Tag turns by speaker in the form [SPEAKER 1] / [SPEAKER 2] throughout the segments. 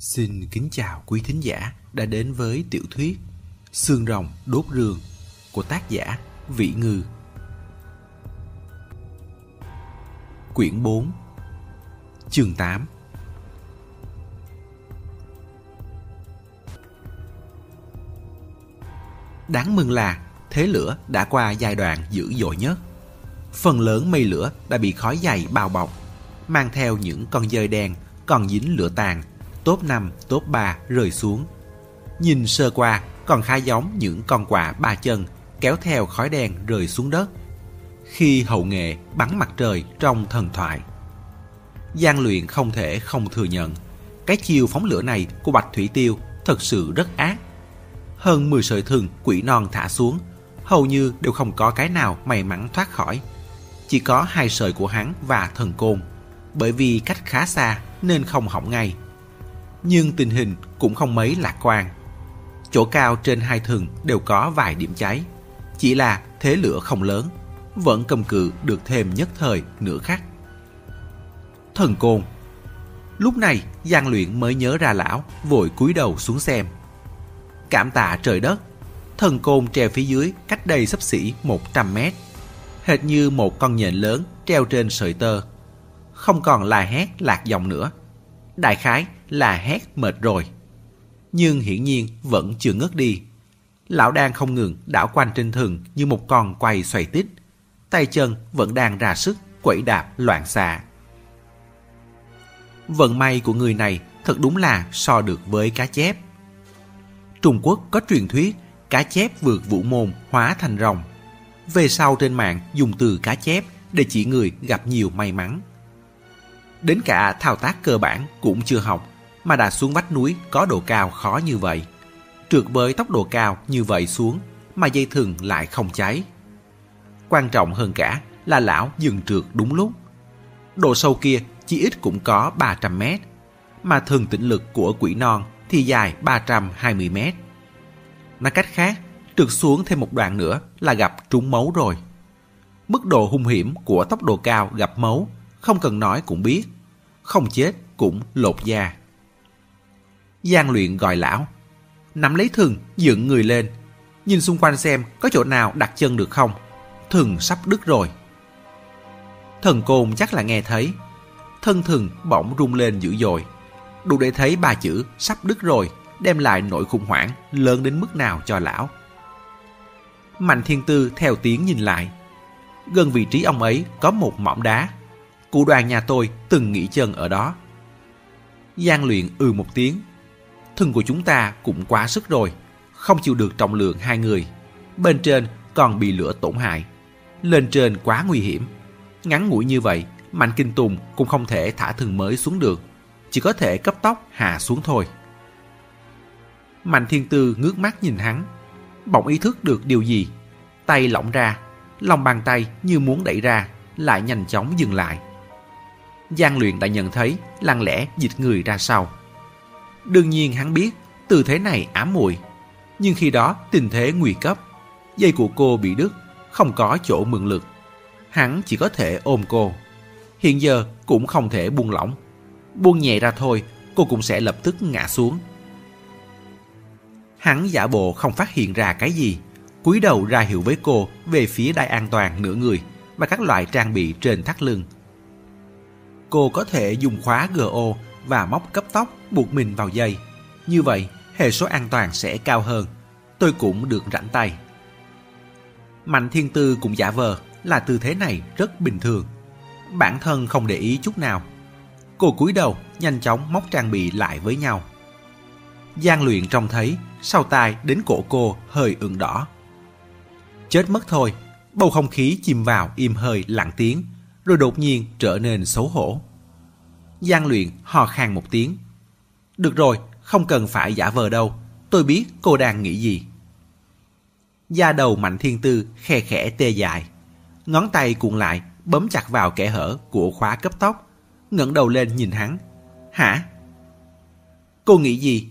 [SPEAKER 1] Xin kính chào quý thính giả đã đến với tiểu thuyết Xương rồng đốt rường của tác giả Vĩ Ngư. Quyển 4 Chương 8 Đáng mừng là thế lửa đã qua giai đoạn dữ dội nhất. Phần lớn mây lửa đã bị khói dày bao bọc, mang theo những con dơi đen còn dính lửa tàn top 5, top 3 rơi xuống. Nhìn sơ qua còn khá giống những con quạ ba chân kéo theo khói đen rơi xuống đất. Khi hậu nghệ bắn mặt trời trong thần thoại. gian luyện không thể không thừa nhận cái chiêu phóng lửa này của Bạch Thủy Tiêu thật sự rất ác. Hơn 10 sợi thừng quỷ non thả xuống, hầu như đều không có cái nào may mắn thoát khỏi. Chỉ có hai sợi của hắn và thần côn, bởi vì cách khá xa nên không hỏng ngay nhưng tình hình cũng không mấy lạc quan. Chỗ cao trên hai thừng đều có vài điểm cháy, chỉ là thế lửa không lớn, vẫn cầm cự được thêm nhất thời nửa khắc. Thần côn Lúc này Giang Luyện mới nhớ ra lão, vội cúi đầu xuống xem. Cảm tạ trời đất, thần côn treo phía dưới cách đây sắp xỉ 100 mét. Hệt như một con nhện lớn treo trên sợi tơ. Không còn la hét lạc dòng nữa. Đại khái là hét mệt rồi. Nhưng hiển nhiên vẫn chưa ngất đi. Lão đang không ngừng đảo quanh trên thừng như một con quay xoay tít. Tay chân vẫn đang ra sức quẩy đạp loạn xạ. Vận may của người này thật đúng là so được với cá chép. Trung Quốc có truyền thuyết cá chép vượt vũ môn hóa thành rồng. Về sau trên mạng dùng từ cá chép để chỉ người gặp nhiều may mắn. Đến cả thao tác cơ bản cũng chưa học mà đã xuống vách núi có độ cao khó như vậy. Trượt với tốc độ cao như vậy xuống mà dây thừng lại không cháy. Quan trọng hơn cả là lão dừng trượt đúng lúc. Độ sâu kia chỉ ít cũng có 300 mét, mà thường tĩnh lực của quỷ non thì dài 320 mét. Nói cách khác, trượt xuống thêm một đoạn nữa là gặp trúng mấu rồi. Mức độ hung hiểm của tốc độ cao gặp mấu không cần nói cũng biết. Không chết cũng lột da. Giang luyện gọi lão. Nắm lấy thừng, dựng người lên. Nhìn xung quanh xem có chỗ nào đặt chân được không. Thừng sắp đứt rồi. Thần côn chắc là nghe thấy. Thân thừng bỗng rung lên dữ dội. Đủ để thấy ba chữ sắp đứt rồi đem lại nỗi khủng hoảng lớn đến mức nào cho lão. Mạnh thiên tư theo tiếng nhìn lại. Gần vị trí ông ấy có một mỏm đá. Cụ đoàn nhà tôi từng nghỉ chân ở đó. Giang luyện ừ một tiếng thân của chúng ta cũng quá sức rồi, không chịu được trọng lượng hai người. Bên trên còn bị lửa tổn hại. Lên trên quá nguy hiểm. Ngắn ngủi như vậy, Mạnh Kinh Tùng cũng không thể thả thân mới xuống được. Chỉ có thể cấp tốc hạ xuống thôi. Mạnh Thiên Tư ngước mắt nhìn hắn. Bỗng ý thức được điều gì. Tay lỏng ra, lòng bàn tay như muốn đẩy ra, lại nhanh chóng dừng lại. Giang luyện đã nhận thấy lặng lẽ dịch người ra sau. Đương nhiên hắn biết, tư thế này ám muội. Nhưng khi đó tình thế nguy cấp, dây của cô bị đứt, không có chỗ mượn lực. Hắn chỉ có thể ôm cô. Hiện giờ cũng không thể buông lỏng. Buông nhẹ ra thôi, cô cũng sẽ lập tức ngã xuống. Hắn giả bộ không phát hiện ra cái gì, cúi đầu ra hiệu với cô về phía đai an toàn nửa người và các loại trang bị trên thắt lưng. Cô có thể dùng khóa GO và móc cấp tóc buộc mình vào dây. Như vậy, hệ số an toàn sẽ cao hơn. Tôi cũng được rảnh tay. Mạnh thiên tư cũng giả vờ là tư thế này rất bình thường. Bản thân không để ý chút nào. Cô cúi đầu, nhanh chóng móc trang bị lại với nhau. Giang luyện trông thấy, sau tai đến cổ cô hơi ửng đỏ. Chết mất thôi, bầu không khí chìm vào im hơi lặng tiếng, rồi đột nhiên trở nên xấu hổ. Giang luyện hò khan một tiếng. Được rồi, không cần phải giả vờ đâu. Tôi biết cô đang nghĩ gì. Da đầu mạnh thiên tư khe khẽ tê dại. Ngón tay cuộn lại, bấm chặt vào kẽ hở của khóa cấp tóc, ngẩng đầu lên nhìn hắn. Hả? Cô nghĩ gì?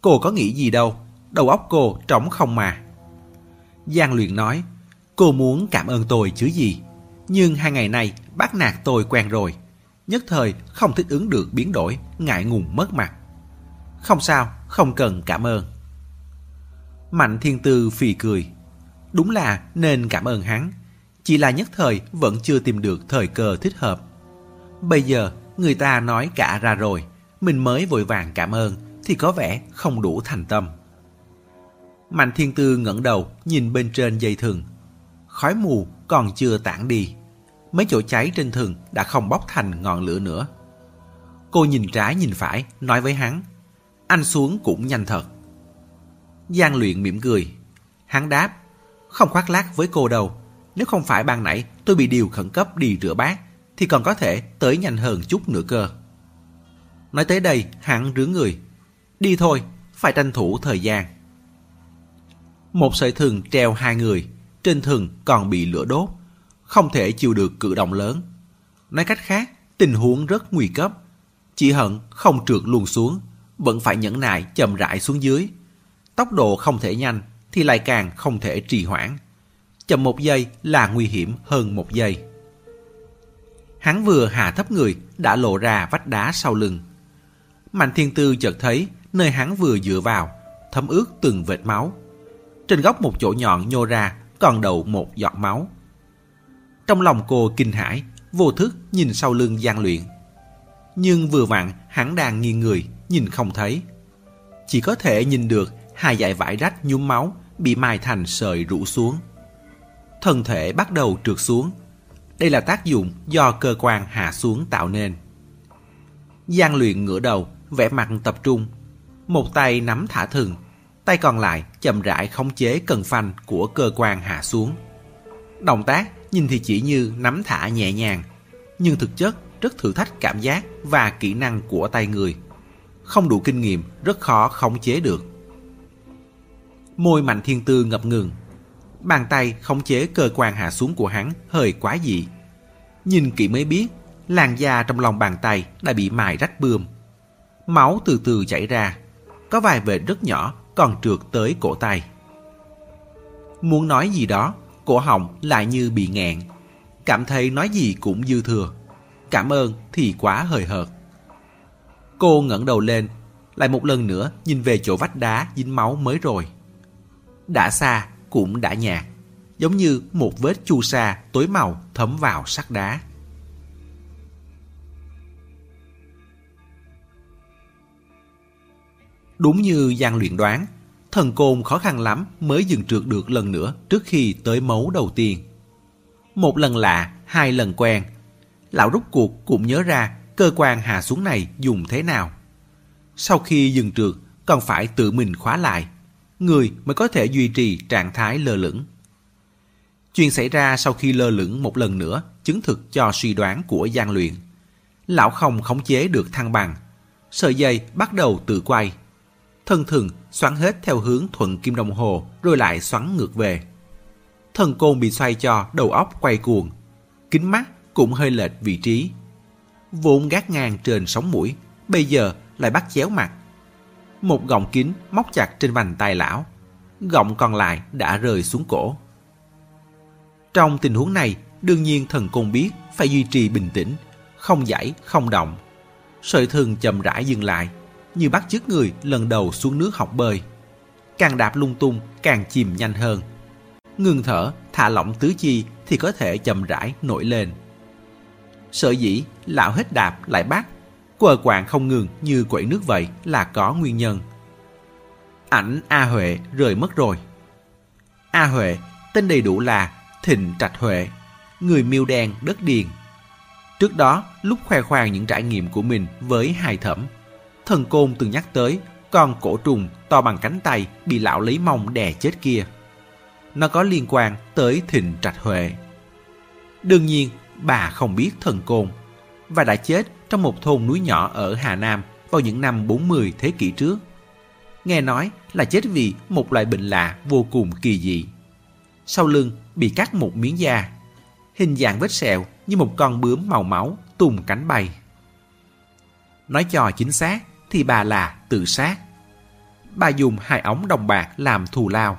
[SPEAKER 1] Cô có nghĩ gì đâu. Đầu óc cô trống không mà. Giang luyện nói, cô muốn cảm ơn tôi chứ gì. Nhưng hai ngày nay bắt nạt tôi quen rồi nhất thời không thích ứng được biến đổi, ngại ngùng mất mặt. Không sao, không cần cảm ơn. Mạnh thiên tư phì cười. Đúng là nên cảm ơn hắn. Chỉ là nhất thời vẫn chưa tìm được thời cơ thích hợp. Bây giờ người ta nói cả ra rồi, mình mới vội vàng cảm ơn thì có vẻ không đủ thành tâm. Mạnh thiên tư ngẩng đầu nhìn bên trên dây thừng. Khói mù còn chưa tản đi. Mấy chỗ cháy trên thừng đã không bốc thành ngọn lửa nữa. Cô nhìn trái nhìn phải, nói với hắn. Anh xuống cũng nhanh thật. Giang luyện mỉm cười. Hắn đáp, không khoác lác với cô đâu. Nếu không phải ban nãy tôi bị điều khẩn cấp đi rửa bát, thì còn có thể tới nhanh hơn chút nữa cơ. Nói tới đây, hắn rướng người. Đi thôi, phải tranh thủ thời gian. Một sợi thừng treo hai người, trên thừng còn bị lửa đốt, không thể chịu được cử động lớn. Nói cách khác, tình huống rất nguy cấp. Chỉ hận không trượt luôn xuống, vẫn phải nhẫn nại chậm rãi xuống dưới. Tốc độ không thể nhanh thì lại càng không thể trì hoãn. Chậm một giây là nguy hiểm hơn một giây. Hắn vừa hạ thấp người đã lộ ra vách đá sau lưng. Mạnh thiên tư chợt thấy nơi hắn vừa dựa vào, thấm ướt từng vệt máu. Trên góc một chỗ nhọn nhô ra còn đậu một giọt máu. Trong lòng cô kinh hãi, vô thức nhìn sau lưng gian luyện. Nhưng vừa vặn hắn đang nghiêng người, nhìn không thấy. Chỉ có thể nhìn được hai dải vải rách nhúm máu bị mài thành sợi rũ xuống. Thân thể bắt đầu trượt xuống. Đây là tác dụng do cơ quan hạ xuống tạo nên. Giang luyện ngửa đầu, vẻ mặt tập trung. Một tay nắm thả thừng, tay còn lại chậm rãi khống chế cần phanh của cơ quan hạ xuống. Động tác nhìn thì chỉ như nắm thả nhẹ nhàng, nhưng thực chất rất thử thách cảm giác và kỹ năng của tay người. Không đủ kinh nghiệm, rất khó khống chế được. Môi mạnh thiên tư ngập ngừng. Bàn tay khống chế cơ quan hạ xuống của hắn hơi quá dị. Nhìn kỹ mới biết, làn da trong lòng bàn tay đã bị mài rách bươm. Máu từ từ chảy ra, có vài vệt rất nhỏ còn trượt tới cổ tay. Muốn nói gì đó, cổ họng lại như bị nghẹn. Cảm thấy nói gì cũng dư thừa. Cảm ơn thì quá hời hợt. Cô ngẩng đầu lên, lại một lần nữa nhìn về chỗ vách đá dính máu mới rồi. Đã xa cũng đã nhạt, giống như một vết chu sa tối màu thấm vào sắt đá. Đúng như Giang luyện đoán, thần côn khó khăn lắm mới dừng trượt được lần nữa trước khi tới mấu đầu tiên. Một lần lạ, hai lần quen. Lão rút cuộc cũng nhớ ra cơ quan hạ xuống này dùng thế nào. Sau khi dừng trượt, còn phải tự mình khóa lại. Người mới có thể duy trì trạng thái lơ lửng. Chuyện xảy ra sau khi lơ lửng một lần nữa chứng thực cho suy đoán của gian Luyện. Lão không khống chế được thăng bằng. Sợi dây bắt đầu tự quay. Thân thường xoắn hết theo hướng thuận kim đồng hồ rồi lại xoắn ngược về. Thần côn bị xoay cho đầu óc quay cuồng. Kính mắt cũng hơi lệch vị trí. Vốn gác ngang trên sóng mũi, bây giờ lại bắt chéo mặt. Một gọng kính móc chặt trên vành tay lão. Gọng còn lại đã rơi xuống cổ. Trong tình huống này, đương nhiên thần côn biết phải duy trì bình tĩnh, không giải, không động. Sợi thừng chậm rãi dừng lại, như bắt chước người lần đầu xuống nước học bơi. Càng đạp lung tung, càng chìm nhanh hơn. Ngừng thở, thả lỏng tứ chi thì có thể chậm rãi nổi lên. Sợ dĩ lão hết đạp lại bắt, quờ quạng không ngừng như quẩy nước vậy là có nguyên nhân. Ảnh A Huệ rời mất rồi. A Huệ, tên đầy đủ là Thịnh Trạch Huệ, người miêu đen đất điền. Trước đó, lúc khoe khoang những trải nghiệm của mình với hài thẩm, thần côn từng nhắc tới con cổ trùng to bằng cánh tay bị lão lấy mông đè chết kia. Nó có liên quan tới Thịnh Trạch Huệ. Đương nhiên, bà không biết thần côn và đã chết trong một thôn núi nhỏ ở Hà Nam vào những năm 40 thế kỷ trước. Nghe nói là chết vì một loại bệnh lạ vô cùng kỳ dị. Sau lưng bị cắt một miếng da, hình dạng vết sẹo như một con bướm màu máu tung cánh bay. Nói cho chính xác thì bà là tự sát. Bà dùng hai ống đồng bạc làm thù lao,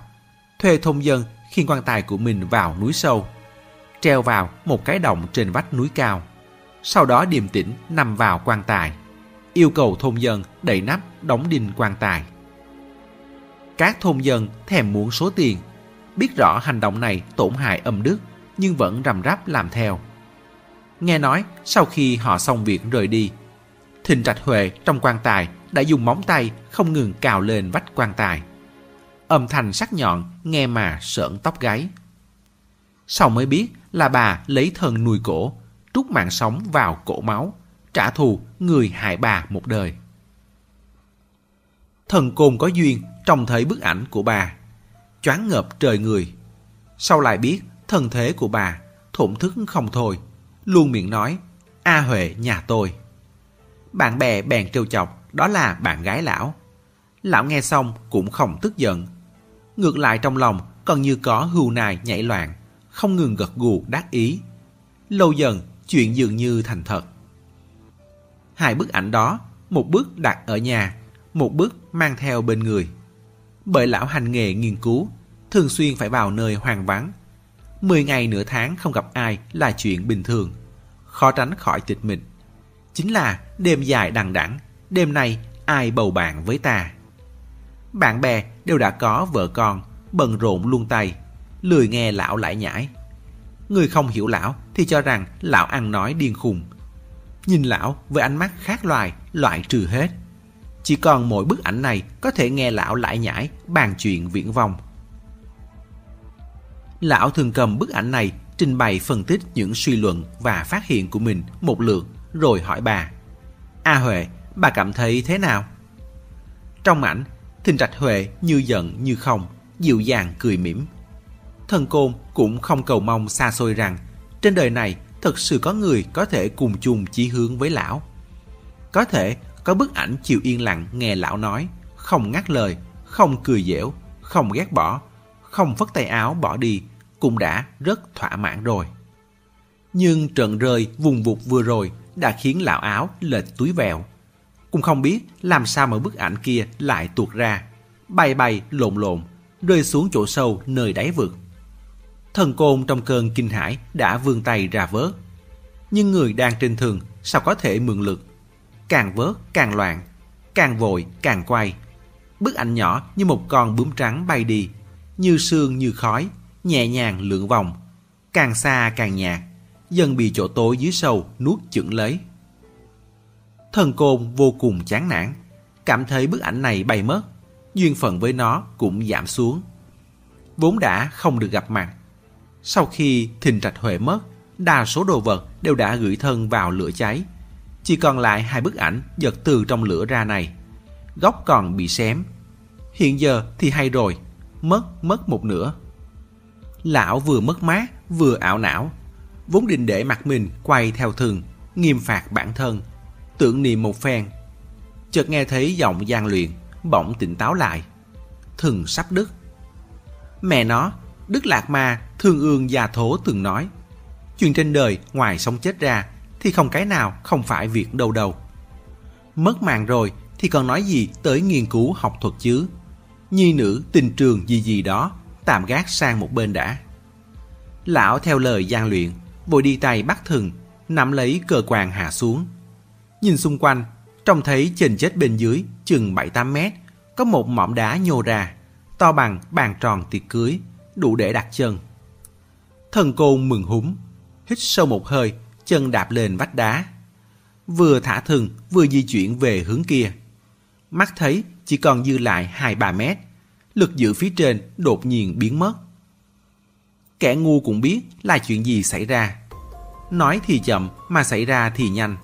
[SPEAKER 1] thuê thôn dân khiêng quan tài của mình vào núi sâu, treo vào một cái động trên vách núi cao, sau đó điềm tĩnh nằm vào quan tài. yêu cầu thôn dân đậy nắp đóng đinh quan tài. Các thôn dân thèm muốn số tiền, biết rõ hành động này tổn hại âm đức nhưng vẫn rầm rắp làm theo. Nghe nói sau khi họ xong việc rời đi, Thình Trạch Huệ trong quan tài đã dùng móng tay không ngừng cào lên vách quan tài. Âm thanh sắc nhọn nghe mà sợn tóc gáy. Sau mới biết là bà lấy thân nuôi cổ, trút mạng sống vào cổ máu, trả thù người hại bà một đời. Thần côn có duyên trông thấy bức ảnh của bà, choáng ngợp trời người. Sau lại biết thân thế của bà, thổn thức không thôi, luôn miệng nói, A Huệ nhà tôi. Bạn bè bèn trêu chọc, đó là bạn gái lão. Lão nghe xong cũng không tức giận. Ngược lại trong lòng còn như có hưu nài nhảy loạn, không ngừng gật gù đắc ý. Lâu dần, chuyện dường như thành thật. Hai bức ảnh đó, một bức đặt ở nhà, một bức mang theo bên người. Bởi lão hành nghề nghiên cứu, thường xuyên phải vào nơi hoang vắng. Mười ngày nửa tháng không gặp ai là chuyện bình thường, khó tránh khỏi tịch mịch. Chính là đêm dài đằng đẵng, đêm nay ai bầu bạn với ta. Bạn bè đều đã có vợ con, bận rộn luôn tay, lười nghe lão lại nhải. Người không hiểu lão thì cho rằng lão ăn nói điên khùng. Nhìn lão với ánh mắt khác loài, loại trừ hết. Chỉ còn mỗi bức ảnh này có thể nghe lão lại nhải, bàn chuyện viễn vong. Lão thường cầm bức ảnh này trình bày phân tích những suy luận và phát hiện của mình một lượt rồi hỏi bà. A Huệ, bà cảm thấy thế nào? Trong ảnh, Thình Trạch Huệ như giận như không, dịu dàng cười mỉm. Thần Côn cũng không cầu mong xa xôi rằng trên đời này thật sự có người có thể cùng chung chí hướng với lão. Có thể có bức ảnh chịu yên lặng nghe lão nói, không ngắt lời, không cười dẻo, không ghét bỏ, không phất tay áo bỏ đi, cũng đã rất thỏa mãn rồi. Nhưng trận rơi vùng vụt vừa rồi đã khiến lão áo lệch túi vẹo. Cũng không biết làm sao mà bức ảnh kia lại tuột ra, bay bay lộn lộn, rơi xuống chỗ sâu nơi đáy vực. Thần côn trong cơn kinh hãi đã vươn tay ra vớt. Nhưng người đang trên thường sao có thể mượn lực. Càng vớt càng loạn, càng vội càng quay. Bức ảnh nhỏ như một con bướm trắng bay đi, như sương như khói, nhẹ nhàng lượn vòng. Càng xa càng nhạt, dần bị chỗ tối dưới sâu nuốt chửng lấy. Thần côn vô cùng chán nản, cảm thấy bức ảnh này bay mất, duyên phận với nó cũng giảm xuống. Vốn đã không được gặp mặt. Sau khi thình trạch huệ mất, đa số đồ vật đều đã gửi thân vào lửa cháy. Chỉ còn lại hai bức ảnh giật từ trong lửa ra này. Góc còn bị xém. Hiện giờ thì hay rồi, mất mất một nửa. Lão vừa mất mát, vừa ảo não, vốn định để mặt mình quay theo thường, nghiêm phạt bản thân, tưởng niệm một phen. Chợt nghe thấy giọng gian luyện, bỗng tỉnh táo lại. thường sắp đứt. Mẹ nó, Đức Lạc Ma, thương ương già thố từng nói, chuyện trên đời ngoài sống chết ra thì không cái nào không phải việc đâu đâu. Mất mạng rồi thì còn nói gì tới nghiên cứu học thuật chứ. Nhi nữ tình trường gì gì đó, tạm gác sang một bên đã. Lão theo lời gian luyện, vội đi tay bắt thừng, nắm lấy cờ quàng hạ xuống. Nhìn xung quanh, trông thấy trên chết bên dưới chừng 7-8 mét, có một mỏm đá nhô ra, to bằng bàn tròn tiệc cưới, đủ để đặt chân. Thần côn mừng húm hít sâu một hơi, chân đạp lên vách đá. Vừa thả thừng, vừa di chuyển về hướng kia. Mắt thấy chỉ còn dư lại 2-3 mét, lực giữ phía trên đột nhiên biến mất. Kẻ ngu cũng biết là chuyện gì xảy ra. Nói thì chậm mà xảy ra thì nhanh.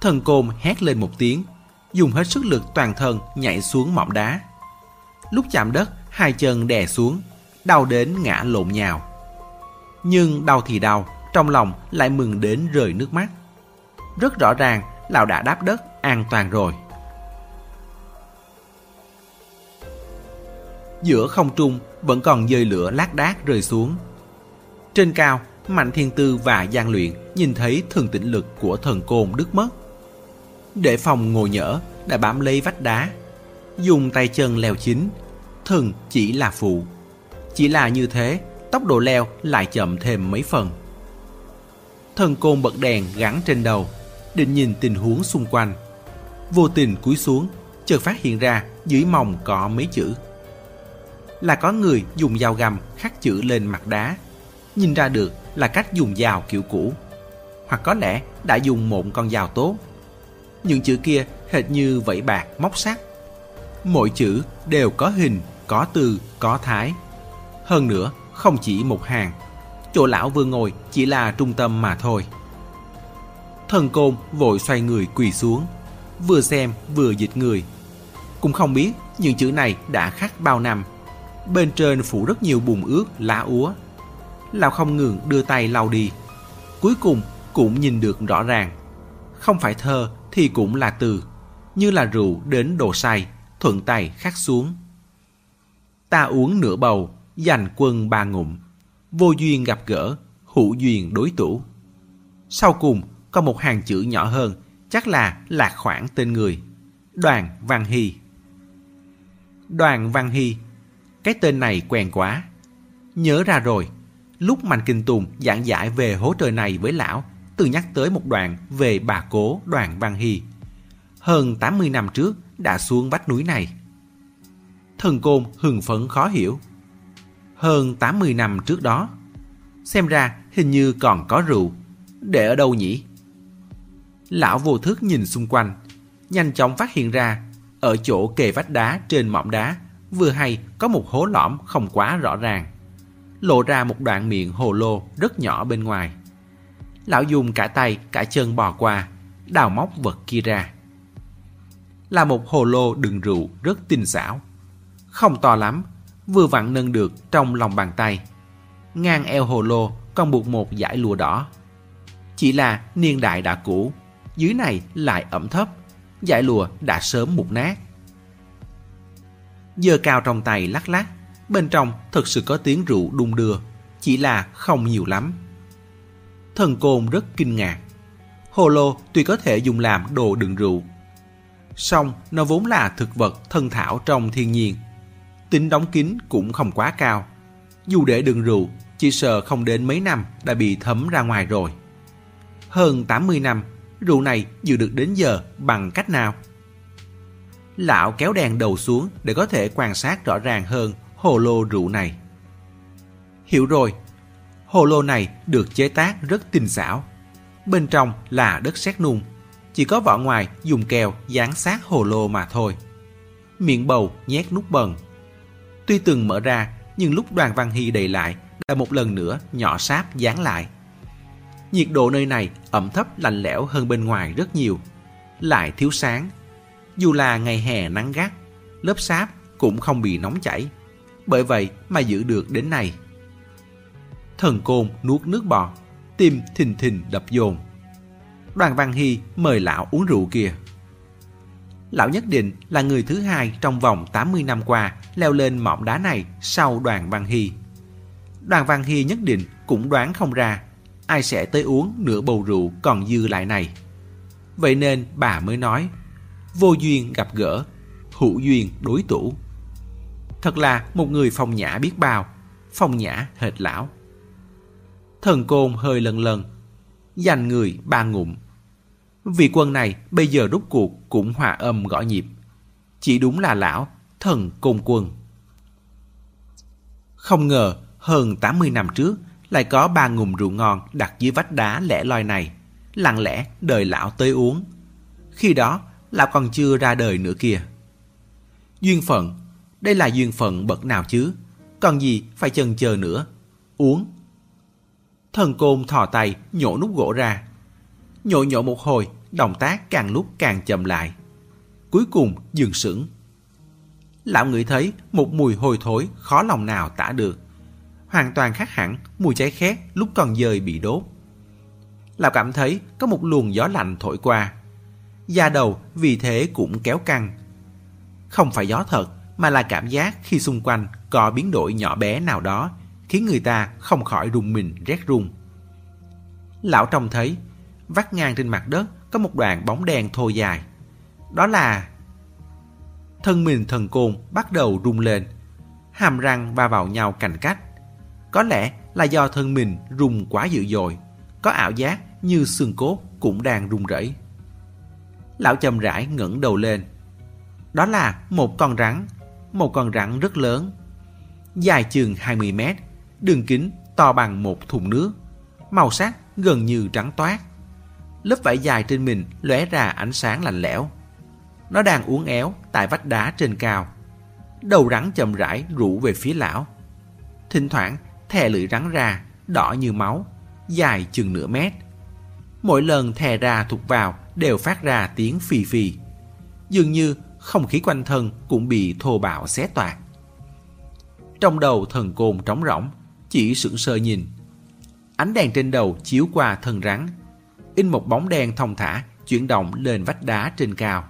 [SPEAKER 1] Thần côn hét lên một tiếng, dùng hết sức lực toàn thân nhảy xuống mỏm đá. Lúc chạm đất, hai chân đè xuống, đau đến ngã lộn nhào. Nhưng đau thì đau, trong lòng lại mừng đến rơi nước mắt. Rất rõ ràng, lão đã đáp đất an toàn rồi. Giữa không trung vẫn còn dơi lửa lác đác rơi xuống. Trên cao, Mạnh Thiên Tư và Giang Luyện nhìn thấy thường tĩnh lực của thần côn đứt mất. Để phòng ngồi nhỡ đã bám lấy vách đá, dùng tay chân leo chính, thần chỉ là phụ. Chỉ là như thế, tốc độ leo lại chậm thêm mấy phần. Thần côn bật đèn gắn trên đầu, định nhìn tình huống xung quanh. Vô tình cúi xuống, chợt phát hiện ra dưới mông có mấy chữ. Là có người dùng dao găm khắc chữ lên mặt đá. Nhìn ra được là cách dùng dao kiểu cũ. Hoặc có lẽ đã dùng một con dao tốt. Những chữ kia hệt như vẫy bạc móc sắt. Mỗi chữ đều có hình, có từ, có thái. Hơn nữa, không chỉ một hàng. Chỗ lão vừa ngồi chỉ là trung tâm mà thôi. Thần côn vội xoay người quỳ xuống, vừa xem vừa dịch người. Cũng không biết những chữ này đã khắc bao năm. Bên trên phủ rất nhiều bùn ướt, lá úa. Lão không ngừng đưa tay lau đi. Cuối cùng cũng nhìn được rõ ràng. Không phải thơ thì cũng là từ, như là rượu đến đồ say, thuận tay khắc xuống. Ta uống nửa bầu, dành quân ba ngụm. Vô duyên gặp gỡ, hữu duyên đối tủ. Sau cùng còn một hàng chữ nhỏ hơn, chắc là lạc khoảng tên người. Đoàn Văn Hy. Đoàn Văn Hy. Cái tên này quen quá. Nhớ ra rồi, lúc Mạnh Kinh Tùng giảng giải về hố trời này với lão, từ nhắc tới một đoạn về bà cố Đoàn Văn Hy. Hơn 80 năm trước đã xuống vách núi này. Thần Côn hừng phấn khó hiểu. Hơn 80 năm trước đó, xem ra hình như còn có rượu. Để ở đâu nhỉ? Lão vô thức nhìn xung quanh, nhanh chóng phát hiện ra, ở chỗ kề vách đá trên mỏm đá, vừa hay có một hố lõm không quá rõ ràng. Lộ ra một đoạn miệng hồ lô rất nhỏ bên ngoài. Lão dùng cả tay, cả chân bò qua, đào móc vật kia ra. Là một hồ lô đựng rượu rất tinh xảo. Không to lắm, vừa vặn nâng được trong lòng bàn tay. Ngang eo hồ lô còn buộc một dải lụa đỏ. Chỉ là niên đại đã cũ, dưới này lại ẩm thấp, dải lụa đã sớm mục nát. Giờ cao trong tay lắc lắc, bên trong thật sự có tiếng rượu đung đưa, chỉ là không nhiều lắm. Thần côn rất kinh ngạc. Hồ lô tuy có thể dùng làm đồ đựng rượu, song nó vốn là thực vật thân thảo trong thiên nhiên. Tính đóng kín cũng không quá cao. Dù để đựng rượu, chỉ sợ không đến mấy năm đã bị thấm ra ngoài rồi. Hơn 80 năm rượu này giữ được đến giờ bằng cách nào? Lão kéo đèn đầu xuống để có thể quan sát rõ ràng hơn hồ lô rượu này. Hiểu rồi, hồ lô này được chế tác rất tinh xảo. Bên trong là đất sét nung, chỉ có vỏ ngoài dùng keo dán sát hồ lô mà thôi. Miệng bầu nhét nút bần. Tuy từng mở ra, nhưng lúc đoàn văn hy đầy lại đã một lần nữa nhỏ sáp dán lại. Nhiệt độ nơi này ẩm thấp lạnh lẽo hơn bên ngoài rất nhiều, lại thiếu sáng. Dù là ngày hè nắng gắt, lớp sáp cũng không bị nóng chảy, bởi vậy mà giữ được đến nay. Thần côn nuốt nước bọt, tim thình thình đập dồn. Đoàn Văn Hy mời lão uống rượu kia. Lão nhất định là người thứ hai trong vòng 80 năm qua leo lên mỏm đá này sau đoàn Văn Hy. Đoàn Văn Hy nhất định cũng đoán không ra ai sẽ tới uống nửa bầu rượu còn dư lại này. Vậy nên bà mới nói, vô duyên gặp gỡ, hữu duyên đối tủ. Thật là một người phong nhã biết bao, phong nhã hệt lão. Thần côn hơi lần lần, dành người ba ngụm. Vị quân này bây giờ rút cuộc cũng hòa âm gõ nhịp. Chỉ đúng là lão, thần côn quân. Không ngờ hơn 80 năm trước, lại có ba ngụm rượu ngon đặt dưới vách đá lẻ loi này, lặng lẽ đợi lão tới uống. Khi đó, lão còn chưa ra đời nữa kia. Duyên phận, đây là duyên phận bậc nào chứ? Còn gì phải chần chờ nữa? Uống. Thần côn thò tay nhổ nút gỗ ra. Nhổ nhổ một hồi, động tác càng lúc càng chậm lại. Cuối cùng dừng sững. Lão ngửi thấy một mùi hôi thối khó lòng nào tả được hoàn toàn khác hẳn mùi cháy khét lúc còn dời bị đốt. Lão cảm thấy có một luồng gió lạnh thổi qua. Da đầu vì thế cũng kéo căng. Không phải gió thật, mà là cảm giác khi xung quanh có biến đổi nhỏ bé nào đó, khiến người ta không khỏi rùng mình rét run. Lão trông thấy, vắt ngang trên mặt đất có một đoạn bóng đen thô dài. Đó là... Thân mình thần côn bắt đầu rung lên, hàm răng va vào nhau cành cách. Có lẽ là do thân mình rung quá dữ dội, có ảo giác như xương cốt cũng đang rung rẩy. Lão chậm rãi ngẩng đầu lên. Đó là một con rắn, một con rắn rất lớn. Dài chừng 20 mét, đường kính to bằng một thùng nước, màu sắc gần như trắng toát. Lớp vải dài trên mình lóe ra ánh sáng lạnh lẽo. Nó đang uốn éo tại vách đá trên cao. Đầu rắn chậm rãi rũ về phía lão. Thỉnh thoảng thè lưỡi rắn ra, đỏ như máu, dài chừng nửa mét. Mỗi lần thè ra thụt vào đều phát ra tiếng phì phì. Dường như không khí quanh thân cũng bị thô bạo xé toạc. Trong đầu thần côn trống rỗng, chỉ sững sờ nhìn. Ánh đèn trên đầu chiếu qua thân rắn, in một bóng đen thông thả chuyển động lên vách đá trên cao.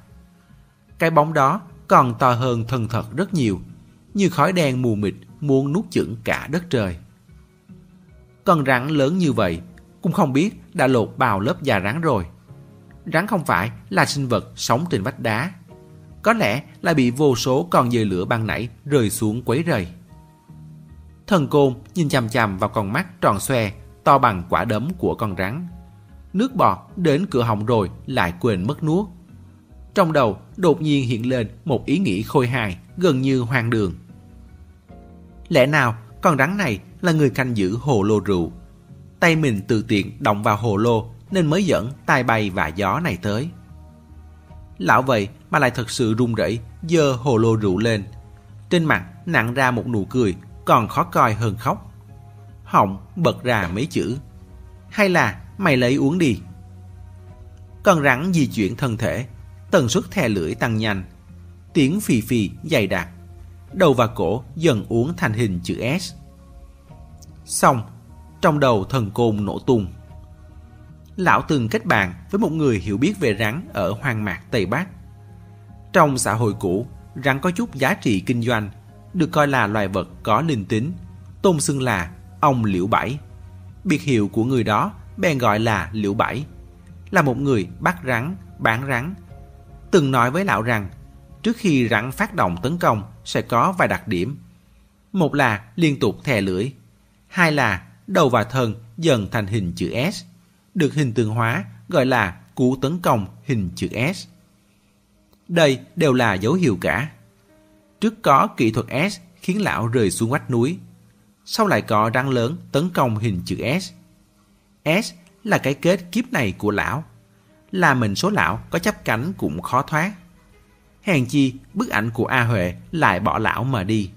[SPEAKER 1] Cái bóng đó còn to hơn thân thật rất nhiều, như khói đen mù mịt muốn nuốt chửng cả đất trời. Con rắn lớn như vậy, cũng không biết đã lột bao lớp da rắn rồi. Rắn không phải là sinh vật sống trên vách đá. Có lẽ là bị vô số con dơi lửa ban nãy rơi xuống quấy rầy. Thần côn nhìn chằm chằm vào con mắt tròn xoe, to bằng quả đấm của con rắn. Nước bọt đến cửa họng rồi lại quên mất nuốt. Trong đầu đột nhiên hiện lên một ý nghĩ khôi hài, gần như hoang đường. Lẽ nào con rắn này là người canh giữ hồ lô rượu? Tay mình từ tiện động vào hồ lô nên mới dẫn tai bay và gió này tới. Lão vậy mà lại thật sự run rẩy, giơ hồ lô rượu lên. Trên mặt nặng ra một nụ cười còn khó coi hơn khóc. Họng bật ra mấy chữ. Hay là mày lấy uống đi. Con rắn di chuyển thân thể, tần suất thè lưỡi tăng nhanh. Tiếng phì phì dày đặc. Đầu và cổ dần uống thành hình chữ S. Xong, trong đầu thần côn nổ tung. Lão từng kết bạn với một người hiểu biết về rắn ở hoang mạc Tây Bắc. Trong xã hội cũ, rắn có chút giá trị kinh doanh được coi là loài vật có linh tính, tôn xưng là ông Liễu Bảy. Biệt hiệu của người đó bèn gọi là Liễu Bảy, là một người bắt rắn, bán rắn. Từng nói với lão rằng, trước khi rắn phát động tấn công sẽ có vài đặc điểm. Một là liên tục thè lưỡi, hai là đầu và thân dần thành hình chữ S, được hình tượng hóa, gọi là cú tấn công hình chữ S. Đây đều là dấu hiệu cả. Trước có kỹ thuật S khiến lão rơi xuống vách núi. Sau lại có răng lớn tấn công hình chữ S. S là cái kết kiếp này của lão. Là mình số lão có chấp cánh cũng khó thoát. Hèn chi bức ảnh của A Huệ lại bỏ lão mà đi.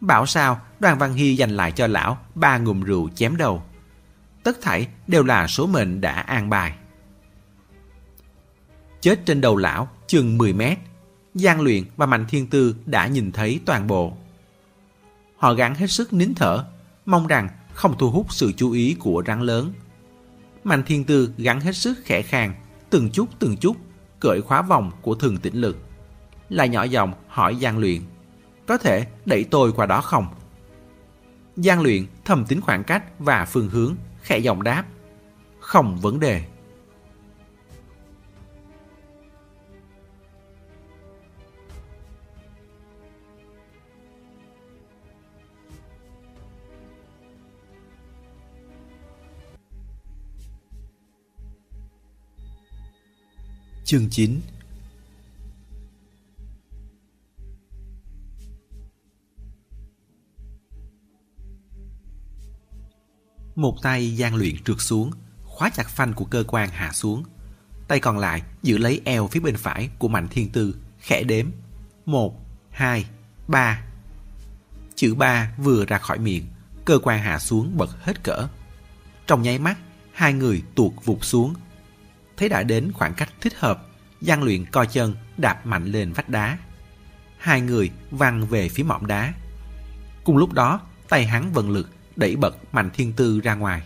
[SPEAKER 1] Bảo sao đoàn Văn Hy dành lại cho lão ba ngụm rượu chém đầu. Tất thảy đều là số mệnh đã an bài. Chết trên đầu lão chừng 10 mét Giang Luyện và Mạnh Thiên Tư đã nhìn thấy toàn bộ. Họ gắng hết sức nín thở, mong rằng không thu hút sự chú ý của rắn lớn. Mạnh Thiên Tư gắng hết sức khẽ khàng, từng chút từng chút, cởi khóa vòng của thường tĩnh lực. Lại nhỏ giọng hỏi Giang Luyện, có thể đẩy tôi qua đó không? Giang Luyện thầm tính khoảng cách và phương hướng, khẽ giọng đáp. Không vấn đề. Chương 9 Một tay gian luyện trượt xuống, khóa chặt phanh của cơ quan hạ xuống. Tay còn lại giữ lấy eo phía bên phải của Mạnh Thiên Tư, khẽ đếm. Một, hai, ba. Chữ ba vừa ra khỏi miệng, cơ quan hạ xuống bật hết cỡ. Trong nháy mắt, hai người tuột vụt xuống, thấy đã đến khoảng cách thích hợp, gian luyện co chân đạp mạnh lên vách đá. Hai người văng về phía mỏm đá. Cùng lúc đó, tay hắn vận lực đẩy bật Mạnh Thiên Tư ra ngoài.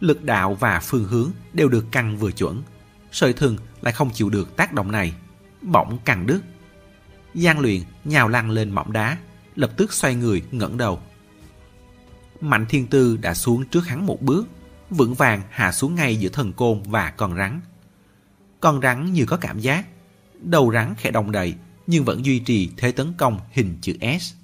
[SPEAKER 1] Lực đạo và phương hướng đều được căng vừa chuẩn. Sợi thừng lại không chịu được tác động này. Bỗng căng đứt. Giang luyện nhào lăn lên mỏng đá, lập tức xoay người ngẩng đầu. Mạnh Thiên Tư đã xuống trước hắn một bước, vững vàng hạ xuống ngay giữa thần côn và con rắn. Con rắn như có cảm giác, đầu rắn khẽ động đậy nhưng vẫn duy trì thế tấn công hình chữ S.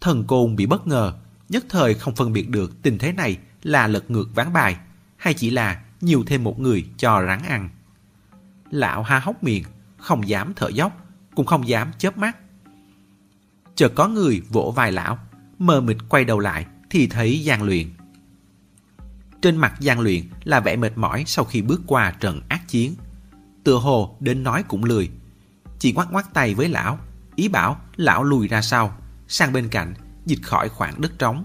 [SPEAKER 1] Thần côn bị bất ngờ, nhất thời không phân biệt được tình thế này là lật ngược ván bài hay chỉ là nhiều thêm một người cho rắn ăn. lão ha hốc miệng, không dám thở dốc, cũng không dám chớp mắt. Chợt có người vỗ vai lão, mờ mịt quay đầu lại thì thấy Giang Luyện. Trên mặt Giang Luyện là vẻ mệt mỏi sau khi bước qua trận ác chiến. Tựa hồ đến nói cũng lười. Chỉ ngoắc ngoắc tay với lão, ý bảo lão lùi ra sau, sang bên cạnh, dịch khỏi khoảng đất trống.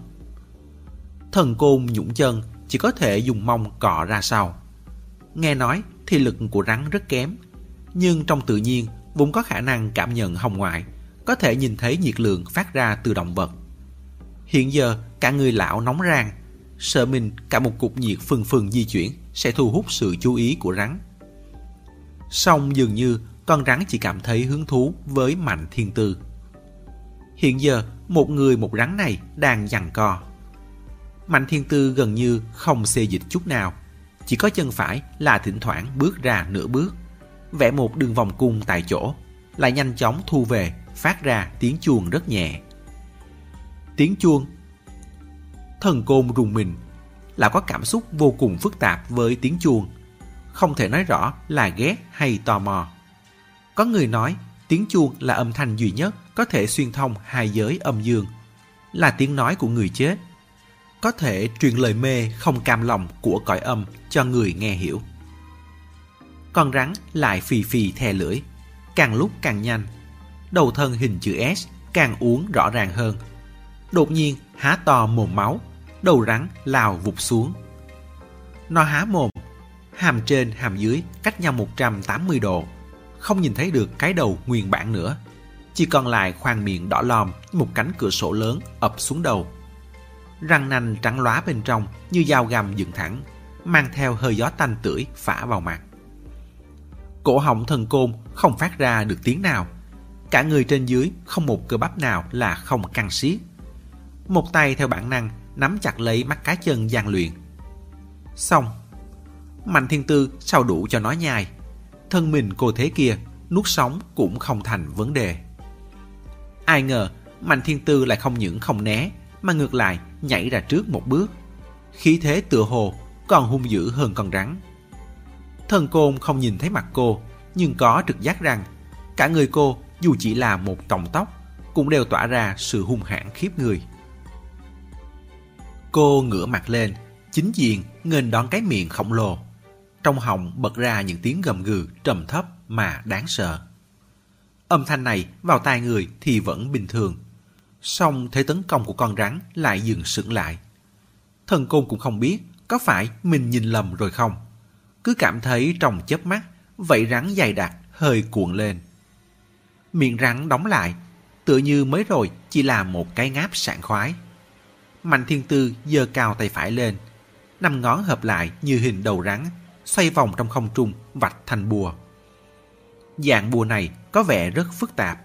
[SPEAKER 1] Thần côn nhũng chân chỉ có thể dùng mông cọ ra sau. Nghe nói thì lực của rắn rất kém, nhưng trong tự nhiên vốn có khả năng cảm nhận hồng ngoại, có thể nhìn thấy nhiệt lượng phát ra từ động vật. Hiện giờ cả người lão nóng rang, sợ mình cả một cục nhiệt phừng phừng di chuyển sẽ thu hút sự chú ý của rắn. Song dường như con rắn chỉ cảm thấy hứng thú với mạnh thiên tư. Hiện giờ một người một rắn này đang giằng co. Mạnh thiên tư gần như không xê dịch chút nào, chỉ có chân phải là thỉnh thoảng bước ra nửa bước, vẽ một đường vòng cung tại chỗ, lại nhanh chóng thu về, phát ra tiếng chuông rất nhẹ. Tiếng chuông Thần côn rùng mình là có cảm xúc vô cùng phức tạp với tiếng chuông. Không thể nói rõ là ghét hay tò mò. Có người nói tiếng chuông là âm thanh duy nhất có thể xuyên thông hai giới âm dương, là tiếng nói của người chết. Có thể truyền lời mê không cam lòng của cõi âm cho người nghe hiểu. Con rắn lại phì phì thè lưỡi, càng lúc càng nhanh. Đầu thân hình chữ S càng uống rõ ràng hơn. Đột nhiên há to mồm máu, đầu rắn lao vụt xuống. Nó há mồm, hàm trên hàm dưới cách nhau 180 độ, không nhìn thấy được cái đầu nguyên bản nữa. Chỉ còn lại khoang miệng đỏ lòm một cánh cửa sổ lớn ập xuống đầu. Răng nanh trắng lóa bên trong như dao găm dựng thẳng, mang theo hơi gió tanh tưởi phả vào mặt. Cổ họng thần côn không phát ra được tiếng nào. Cả người trên dưới không một cơ bắp nào là không căng xiết. Một tay theo bản năng nắm chặt lấy mắt cá chân gian luyện. Xong. Mạnh thiên tư sao đủ cho nó nhai. Thân mình cô thế kia, nuốt sống cũng không thành vấn đề. Ai ngờ, Mạnh thiên tư lại không những không né, mà ngược lại nhảy ra trước một bước. Khí thế tựa hồ còn hung dữ hơn con rắn. Thần côn không nhìn thấy mặt cô, nhưng có trực giác rằng cả người cô dù chỉ là một cọng tóc cũng đều tỏa ra sự hung hãn khiếp người. Cô ngửa mặt lên, chính diện nghênh đón cái miệng khổng lồ. Trong họng bật ra những tiếng gầm gừ trầm thấp mà đáng sợ. Âm thanh này vào tai người thì vẫn bình thường. Song thế tấn công của con rắn lại dừng sững lại. Thần côn cũng không biết có phải mình nhìn lầm rồi không. Cứ cảm thấy trong chớp mắt, vậy rắn dày đặc hơi cuộn lên. Miệng rắn đóng lại, tựa như mới rồi chỉ là một cái ngáp sảng khoái. Mạnh thiên tư giơ cao tay phải lên, năm ngón hợp lại như hình đầu rắn, xoay vòng trong không trung vạch thành bùa. Dạng bùa này có vẻ rất phức tạp.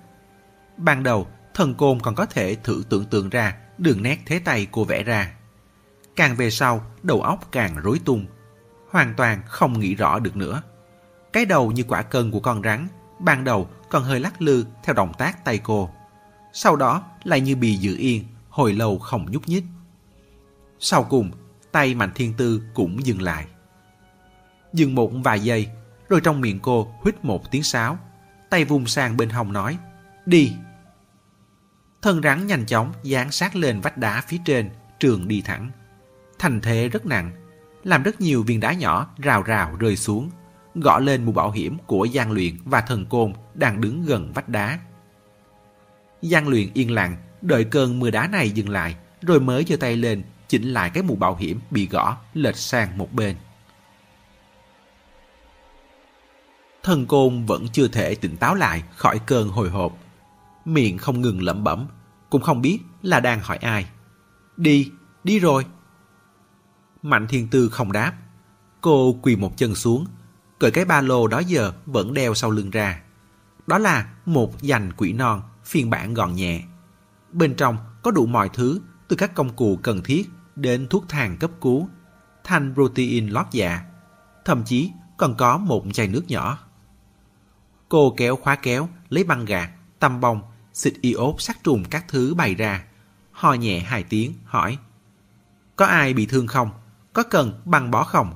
[SPEAKER 1] Ban đầu, thần côn còn có thể thử tưởng tượng ra đường nét thế tay cô vẽ ra. Càng về sau, đầu óc càng rối tung, hoàn toàn không nghĩ rõ được nữa. Cái đầu như quả cân của con rắn, ban đầu còn hơi lắc lư theo động tác tay cô. Sau đó lại như bị giữ yên, hồi lâu không nhúc nhích. Sau cùng, tay Mạnh Thiên Tư cũng dừng lại. Dừng một vài giây, rồi trong miệng cô huýt một tiếng sáo, tay vùng sang bên hông nói, đi. Thân rắn nhanh chóng dán sát lên vách đá phía trên, trường đi thẳng. Thành thế rất nặng, làm rất nhiều viên đá nhỏ rào rào rơi xuống, gõ lên mũ bảo hiểm của Giang Luyện và thần côn đang đứng gần vách đá. Giang Luyện yên lặng, đợi cơn mưa đá này dừng lại, rồi mới giơ tay lên chỉnh lại cái mũ bảo hiểm bị gõ lệch sang một bên. Thần côn vẫn chưa thể tỉnh táo lại khỏi cơn hồi hộp. Miệng không ngừng lẩm bẩm, cũng không biết là đang hỏi ai. Đi, đi rồi. Mạnh thiên tư không đáp. Cô quỳ một chân xuống, cởi cái ba lô đó giờ vẫn đeo sau lưng ra. Đó là một dành quỷ non phiên bản gọn nhẹ. Bên trong có đủ mọi thứ từ các công cụ cần thiết đến thuốc thang cấp cứu, thanh protein lót dạ, thậm chí còn có một chai nước nhỏ. Cô kéo khóa kéo, lấy băng gạc, tăm bông, xịt iốt sát trùng các thứ bày ra, ho nhẹ hai tiếng, hỏi Có ai bị thương không? Có cần băng bó không?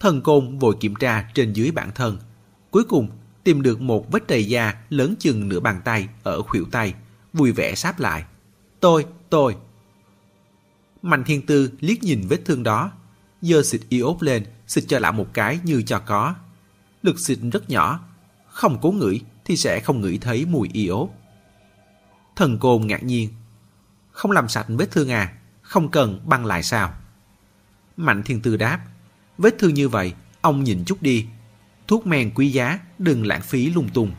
[SPEAKER 1] Thần côn vội kiểm tra trên dưới bản thân. Cuối cùng tìm được một vết đầy da lớn chừng nửa bàn tay ở khuỷu tay, vui vẻ sáp lại. Tôi, tôi. Mạnh thiên tư liếc nhìn vết thương đó, giơ xịt iốt lên, xịt cho lão một cái như cho có. Lực xịt rất nhỏ, không cố ngửi thì sẽ không ngửi thấy mùi iốt. Thần côn ngạc nhiên. Không làm sạch vết thương à, không cần băng lại sao? Mạnh thiên tư đáp, vết thương như vậy, ông nhìn chút đi. Thuốc men quý giá, đừng lãng phí lung tung.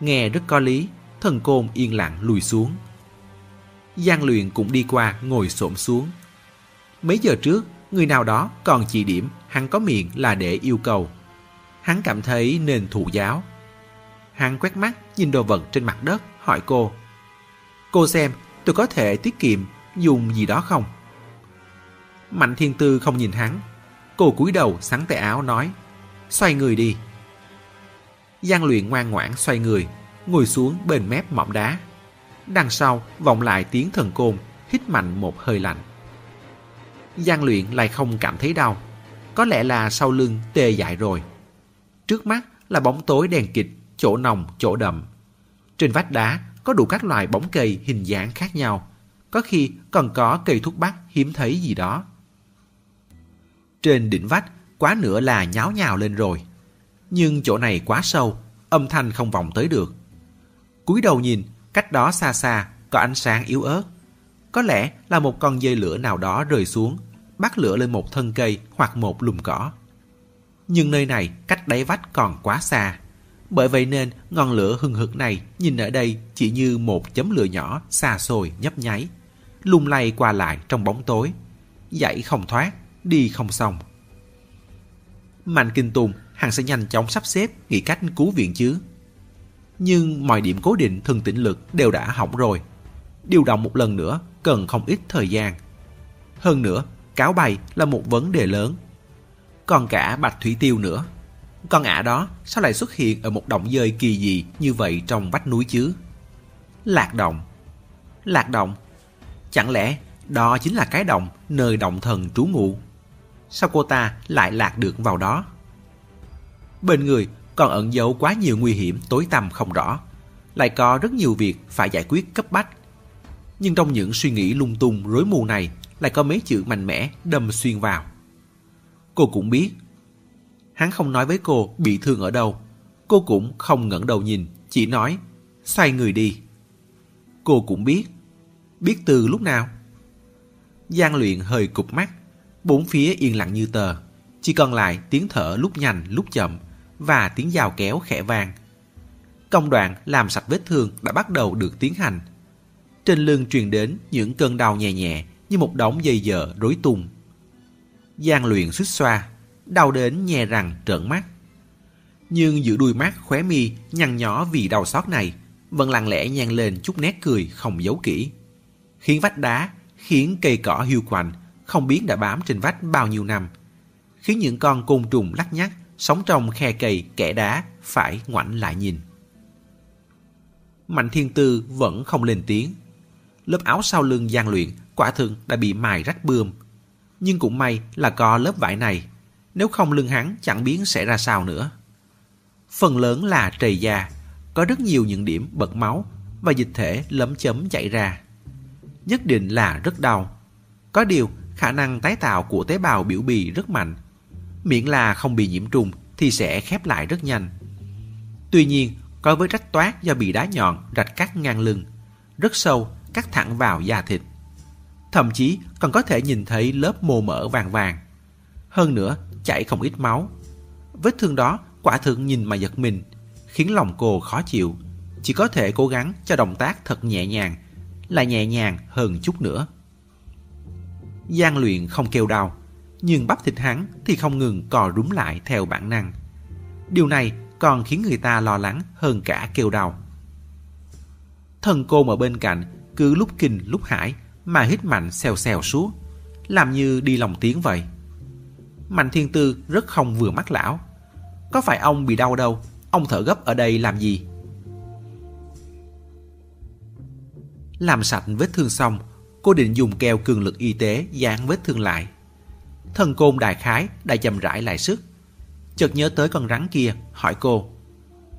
[SPEAKER 1] Nghe rất có lý, thần côn yên lặng lùi xuống. Giang luyện cũng đi qua ngồi xổm xuống. Mấy giờ trước, người nào đó còn chỉ điểm hắn có miệng là để yêu cầu. Hắn cảm thấy nên thụ giáo. Hắn quét mắt nhìn đồ vật trên mặt đất, hỏi cô. Cô xem, tôi có thể tiết kiệm dùng gì đó không? Mạnh thiên tư không nhìn hắn. Cô cúi đầu sắn tay áo nói. Xoay người đi. Giang luyện ngoan ngoãn xoay người, ngồi xuống bên mép mỏm đá. Đằng sau vọng lại tiếng thần côn, hít mạnh một hơi lạnh. Giang luyện lại không cảm thấy đau. Có lẽ là sau lưng tê dại rồi. Trước mắt là bóng tối đèn kịch, chỗ nồng, chỗ đậm. Trên vách đá có đủ các loại bóng cây hình dạng khác nhau. Có khi còn có cây thuốc bắc hiếm thấy gì đó. Trên đỉnh vách quá nữa là nháo nhào lên rồi. Nhưng chỗ này quá sâu, âm thanh không vọng tới được. cúi đầu nhìn, cách đó xa xa có ánh sáng yếu ớt. Có lẽ là một con dây lửa nào đó rơi xuống, bắt lửa lên một thân cây hoặc một lùm cỏ. Nhưng nơi này cách đáy vách còn quá xa. Bởi vậy nên ngọn lửa hừng hực này nhìn ở đây chỉ như một chấm lửa nhỏ xa xôi nhấp nháy, lung lay qua lại trong bóng tối. Dậy không thoát, đi không xong. Mạnh Kinh Tùng hẳn sẽ nhanh chóng sắp xếp nghĩ cách cứu viện chứ. Nhưng mọi điểm cố định thần tĩnh lực đều đã hỏng rồi. Điều động một lần nữa cần không ít thời gian. Hơn nữa, cáo bày là một vấn đề lớn. Còn cả Bạch Thủy Tiêu nữa. Con ả đó, sao lại xuất hiện ở một động dơi kỳ dị như vậy trong vách núi chứ? Lạc động. Lạc động. Chẳng lẽ đó chính là cái động nơi động thần trú ngụ? Sao cô ta lại lạc được vào đó? Bên người còn ẩn giấu quá nhiều nguy hiểm tối tăm không rõ. Lại có rất nhiều việc phải giải quyết cấp bách. Nhưng trong những suy nghĩ lung tung rối mù này, lại có mấy chữ mạnh mẽ đâm xuyên vào. Cô cũng biết. Hắn không nói với cô bị thương ở đâu. Cô cũng không ngẩng đầu nhìn, chỉ nói xoay người đi. Cô cũng biết. Biết từ lúc nào? Giang luyện hơi cụp mắt, bốn phía yên lặng như tờ. Chỉ còn lại tiếng thở lúc nhanh lúc chậm và tiếng dao kéo khẽ vang. Công đoạn làm sạch vết thương đã bắt đầu được tiến hành. Trên lưng truyền đến những cơn đau nhẹ nhẹ như một đống dây dợ rối tung. Giang luyện xích xoa, đau đến nhè răng trợn mắt. Nhưng giữa đuôi mắt khóe mi nhăn nhỏ vì đau xót này, vẫn lặng lẽ nhang lên chút nét cười không giấu kỹ. Khiến vách đá, khiến cây cỏ hiu quạnh, không biết đã bám trên vách bao nhiêu năm. Khiến những con côn trùng lắc nhắc, sống trong khe cây kẻ đá, phải ngoảnh lại nhìn. Mạnh thiên tư vẫn không lên tiếng. Lớp áo sau lưng gian luyện quả thực đã bị mài rách bươm. Nhưng cũng may là có lớp vải này, nếu không lưng hắn chẳng biết sẽ ra sao nữa. Phần lớn là trầy da, có rất nhiều những điểm bật máu và dịch thể lấm chấm chảy ra. Nhất định là rất đau. Có điều, khả năng tái tạo của tế bào biểu bì rất mạnh. Miễn là không bị nhiễm trùng thì sẽ khép lại rất nhanh. Tuy nhiên, có với rách toát do bị đá nhọn rạch cắt ngang lưng, rất sâu, cắt thẳng vào da thịt. Thậm chí còn có thể nhìn thấy lớp mồ mỡ vàng vàng. Hơn nữa, chảy không ít máu. Vết thương đó quả thực nhìn mà giật mình, khiến lòng cô khó chịu. Chỉ có thể cố gắng cho động tác thật nhẹ nhàng, là nhẹ nhàng hơn chút nữa. Giang luyện không kêu đau, nhưng bắp thịt hắn thì không ngừng cò rúm lại theo bản năng. Điều này còn khiến người ta lo lắng hơn cả kêu đau. Thần cô ở bên cạnh cứ lúc kinh lúc hải mà hít mạnh xèo xèo suốt, làm như đi lòng tiếng vậy. Mạnh thiên tư rất không vừa mắt lão. Có phải ông bị đau đâu, ông thở gấp ở đây làm gì? Làm sạch vết thương xong, cô định dùng keo cường lực y tế dán vết thương lại. Thần côn đại khái đã chậm rãi lại sức. Chợt nhớ tới con rắn kia, hỏi cô.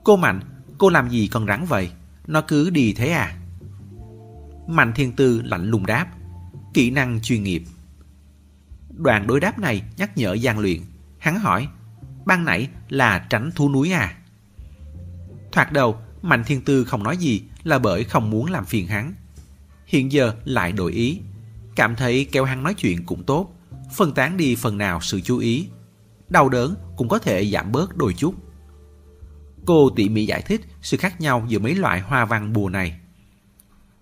[SPEAKER 1] Cô Mạnh, cô làm gì con rắn vậy? Nó cứ đi thế à? Mạnh Thiên Tư lạnh lùng đáp. Kỹ năng chuyên nghiệp. Đoạn đối đáp này nhắc nhở gian luyện. Hắn hỏi, ban nãy là tránh thú núi à? Thoạt đầu, Mạnh Thiên Tư không nói gì là bởi không muốn làm phiền hắn. Hiện giờ lại đổi ý. Cảm thấy kéo hắn nói chuyện cũng tốt, phân tán đi phần nào sự chú ý. Đau đớn cũng có thể giảm bớt đôi chút. Cô tỉ mỉ giải thích sự khác nhau giữa mấy loại hoa văn bùa này.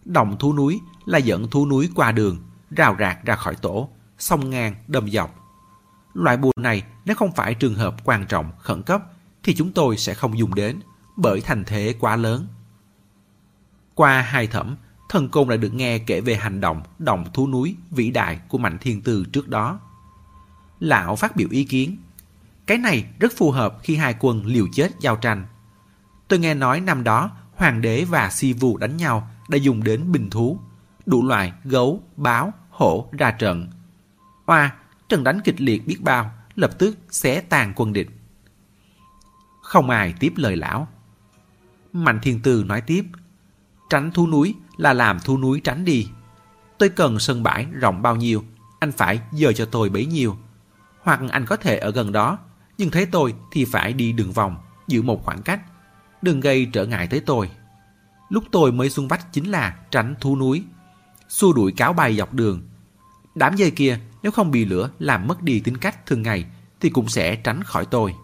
[SPEAKER 1] Động thú núi là dẫn thú núi qua đường, rào rạc ra khỏi tổ, sông ngang, đâm dọc. Loại bùa này nếu không phải trường hợp quan trọng, khẩn cấp thì chúng tôi sẽ không dùng đến bởi thành thế quá lớn. Qua hai thẩm, thần côn đã được nghe kể về hành động động thú núi vĩ đại của Mạnh Thiên Tư trước đó. Lão phát biểu ý kiến. Cái này rất phù hợp khi hai quân liều chết giao tranh. Tôi nghe nói năm đó hoàng đế và si vu đánh nhau đã dùng đến bình thú, đủ loại gấu, báo, hổ ra trận. Hoa, trận đánh kịch liệt biết bao, lập tức xé tàn quân địch. Không ai tiếp lời lão. Mạnh Thiên Tư nói tiếp, tránh thú núi là làm thú núi tránh đi. Tôi cần sân bãi rộng bao nhiêu, anh phải dời cho tôi bấy nhiêu. Hoặc anh có thể ở gần đó, nhưng thấy tôi thì phải đi đường vòng, giữ một khoảng cách. Đừng gây trở ngại tới tôi. Lúc tôi mới xuống vách chính là tránh thú núi. Xua đuổi cáo bay dọc đường. Đám dây kia nếu không bị lửa làm mất đi tính cách thường ngày thì cũng sẽ tránh khỏi tôi.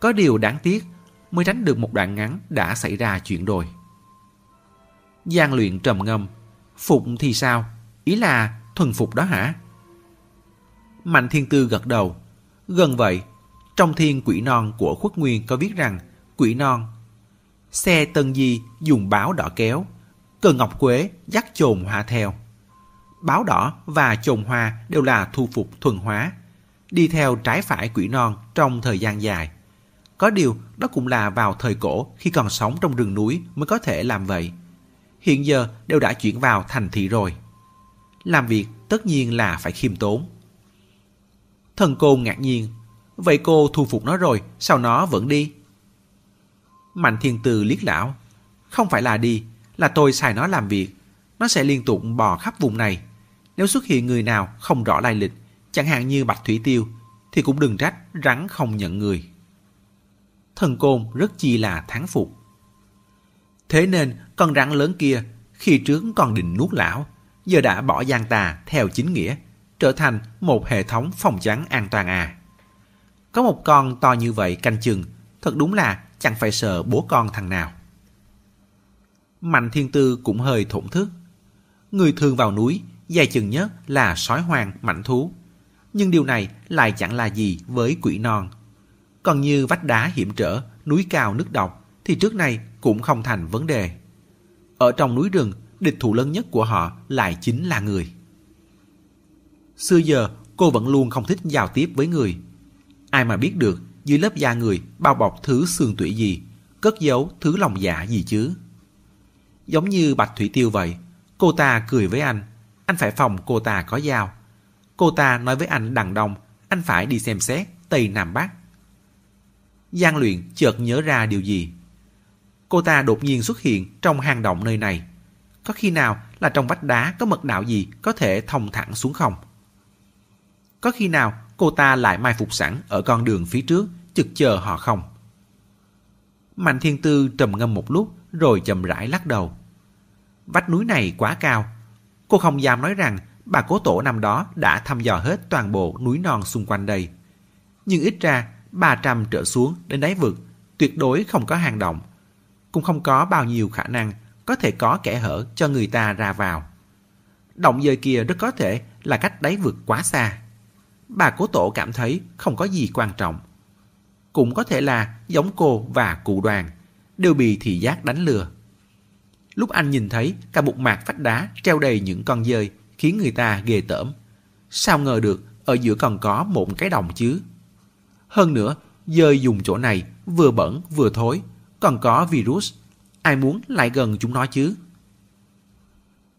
[SPEAKER 1] Có điều đáng tiếc mới tránh được một đoạn ngắn đã xảy ra chuyện rồi. Giang luyện trầm ngâm. Phục thì sao? Ý là thuần phục đó hả? Mạnh thiên tư gật đầu. Gần vậy, trong thiên quỷ non của khuất nguyên có viết rằng quỷ non xe tân di dùng báo đỏ kéo cờ ngọc quế dắt chồn hoa theo báo đỏ và chồn hoa đều là thu phục thuần hóa đi theo trái phải quỷ non trong thời gian dài có điều đó cũng là vào thời cổ khi còn sống trong rừng núi mới có thể làm vậy hiện giờ đều đã chuyển vào thành thị rồi. Làm việc tất nhiên là phải khiêm tốn. Thần cô ngạc nhiên, vậy cô thu phục nó rồi, sao nó vẫn đi? Mạnh thiên từ liếc lão, không phải là đi, là tôi xài nó làm việc. Nó sẽ liên tục bò khắp vùng này. Nếu xuất hiện người nào không rõ lai lịch, chẳng hạn như Bạch Thủy Tiêu, thì cũng đừng trách rắn không nhận người. Thần côn rất chi là thắng phục. Thế nên con rắn lớn kia khi trước còn định nuốt lão, giờ đã bỏ gian tà theo chính nghĩa, trở thành một hệ thống phòng chắn an toàn à. Có một con to như vậy canh chừng, thật đúng là chẳng phải sợ bố con thằng nào. Mạnh thiên tư cũng hơi thổn thức. Người thường vào núi, dài chừng nhất là sói hoang mạnh thú. Nhưng điều này lại chẳng là gì với quỷ non. Còn như vách đá hiểm trở, núi cao nước độc, thì trước nay cũng không thành vấn đề. Ở trong núi rừng, địch thủ lớn nhất của họ lại chính là người. Xưa giờ, cô vẫn luôn không thích giao tiếp với người. Ai mà biết được dưới lớp da người bao bọc thứ xương tủy gì, cất giấu thứ lòng dạ gì chứ. Giống như Bạch Thủy Tiêu vậy, cô ta cười với anh, anh phải phòng cô ta có dao. Cô ta nói với anh đằng đông, anh phải đi xem xét Tây Nam Bắc. Giang luyện chợt nhớ ra điều gì. Cô ta đột nhiên xuất hiện trong hang động nơi này. Có khi nào là trong vách đá có mật đạo gì có thể thông thẳng xuống không? Có khi nào cô ta lại mai phục sẵn ở con đường phía trước, chực chờ họ không? Mạnh Thiên Tư trầm ngâm một lúc, rồi chậm rãi lắc đầu. Vách núi này quá cao. Cô không dám nói rằng bà cố tổ năm đó đã thăm dò hết toàn bộ núi non xung quanh đây. Nhưng ít ra 300 trở xuống đến đáy vực, tuyệt đối không có hang động cũng không có bao nhiêu khả năng có thể có kẻ hở cho người ta ra vào. Động dời kia rất có thể là cách đáy vực quá xa. Bà cố tổ cảm thấy không có gì quan trọng. Cũng có thể là giống cô và cụ đoàn đều bị thị giác đánh lừa. Lúc anh nhìn thấy cả một mạc vách đá treo đầy những con dơi khiến người ta ghê tởm. Sao ngờ được ở giữa còn có một cái đồng chứ? Hơn nữa, dơi dùng chỗ này vừa bẩn vừa thối còn có virus. Ai muốn lại gần chúng nó chứ?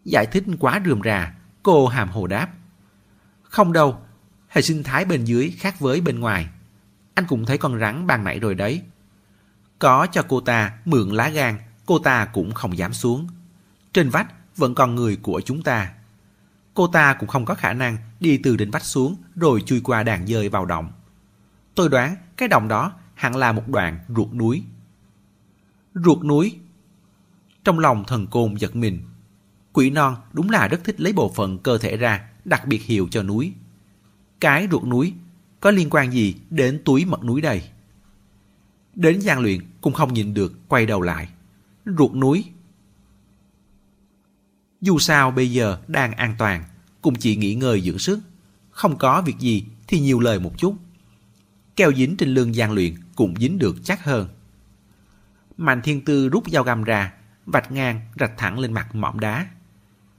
[SPEAKER 1] Giải thích quá rườm rà, cô hàm hồ đáp. Không đâu, hệ sinh thái bên dưới khác với bên ngoài. Anh cũng thấy con rắn ban nãy rồi đấy. Có cho cô ta mượn lá gan, cô ta cũng không dám xuống. Trên vách vẫn còn người của chúng ta. Cô ta cũng không có khả năng đi từ đỉnh vách xuống rồi chui qua đàn dơi vào động. Tôi đoán cái động đó hẳn là một đoạn ruột núi. Ruột núi? Trong lòng thần côn giật mình. Quỷ non đúng là rất thích lấy bộ phận cơ thể ra, đặc biệt hiệu cho núi. Cái ruột núi có liên quan gì đến túi mật núi đây? Đến gian luyện cũng không nhìn được quay đầu lại. Ruột núi. Dù sao bây giờ đang an toàn, cũng chỉ nghỉ ngơi dưỡng sức. Không có việc gì thì nhiều lời một chút. Keo dính trên lưng gian luyện cũng dính được chắc hơn. Mạnh thiên tư rút dao găm ra, vạch ngang rạch thẳng lên mặt mỏm đá.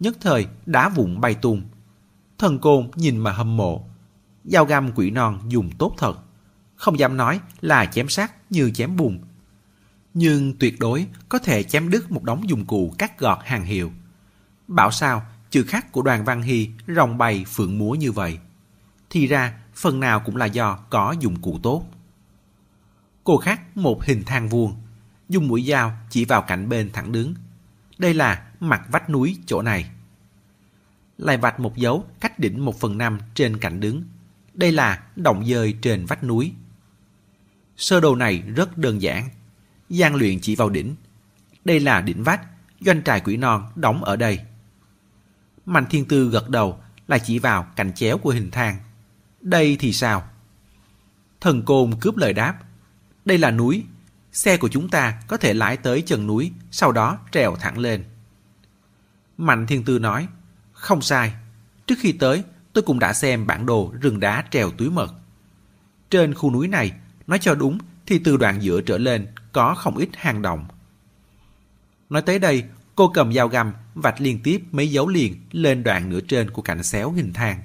[SPEAKER 1] Nhất thời đá vụn bay tung. Thần côn nhìn mà hâm mộ. Dao găm quỷ non dùng tốt thật. Không dám nói là chém sát như chém bùn. Nhưng tuyệt đối có thể chém đứt một đống dụng cụ cắt gọt hàng hiệu. Bảo sao chữ khắc của đoàn văn hy rồng bày phượng múa như vậy. Thì ra phần nào cũng là do có dụng cụ tốt. Cô khắc một hình thang vuông, dùng mũi dao chỉ vào cạnh bên thẳng đứng. Đây là mặt vách núi chỗ này. Lại vạch một dấu cách đỉnh một phần năm trên cạnh đứng. Đây là động dơi trên vách núi. Sơ đồ này rất đơn giản. Giang luyện chỉ vào đỉnh. Đây là đỉnh vách, doanh trại quỷ non đóng ở đây. Mạnh thiên tư gật đầu là chỉ vào cạnh chéo của hình thang. Đây thì sao? Thần côn cướp lời đáp. Đây là núi. Xe của chúng ta có thể lái tới chân núi, sau đó trèo thẳng lên. Mạnh thiên tư nói. Không sai. Trước khi tới, tôi cũng đã xem bản đồ rừng đá trèo túi mật. Trên khu núi này, nói cho đúng thì từ đoạn giữa trở lên có không ít hang động. Nói tới đây, cô cầm dao găm vạch liên tiếp mấy dấu liền lên đoạn nửa trên của cạnh xéo hình thang.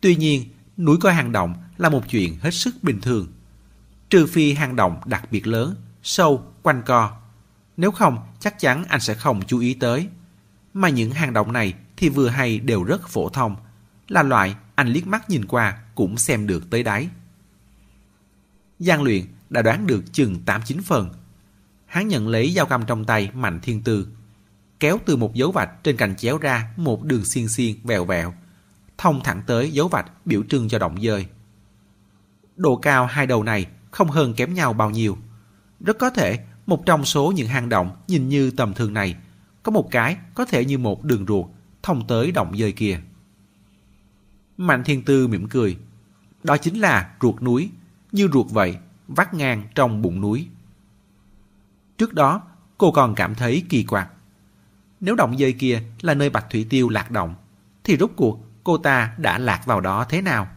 [SPEAKER 1] Tuy nhiên, núi có hang động là một chuyện hết sức bình thường. Trừ phi hang động đặc biệt lớn, sâu, quanh co. Nếu không, chắc chắn anh sẽ không chú ý tới. Mà những hang động này thì vừa hay đều rất phổ thông, là loại anh liếc mắt nhìn qua cũng xem được tới đáy. Giang luyện đã đoán được chừng 8-9 phần. Hắn nhận lấy dao găm trong tay Mạnh Thiên Tư, kéo từ một dấu vạch trên cành chéo ra một đường xiên xiên vèo vèo, thông thẳng tới dấu vạch biểu trưng cho động dơi. Độ cao hai đầu này không hơn kém nhau bao nhiêu. Rất có thể một trong số những hang động nhìn như tầm thường này có một cái có thể như một đường ruột thông tới động dơi kia. Mạnh Thiên Tư mỉm cười. Đó chính là ruột núi, như ruột vậy, vắt ngang trong bụng núi. Trước đó, cô còn cảm thấy kỳ quặc. Nếu động dây kia là nơi Bạch Thủy Tiêu lạc động, thì rốt cuộc cô ta đã lạc vào đó thế nào?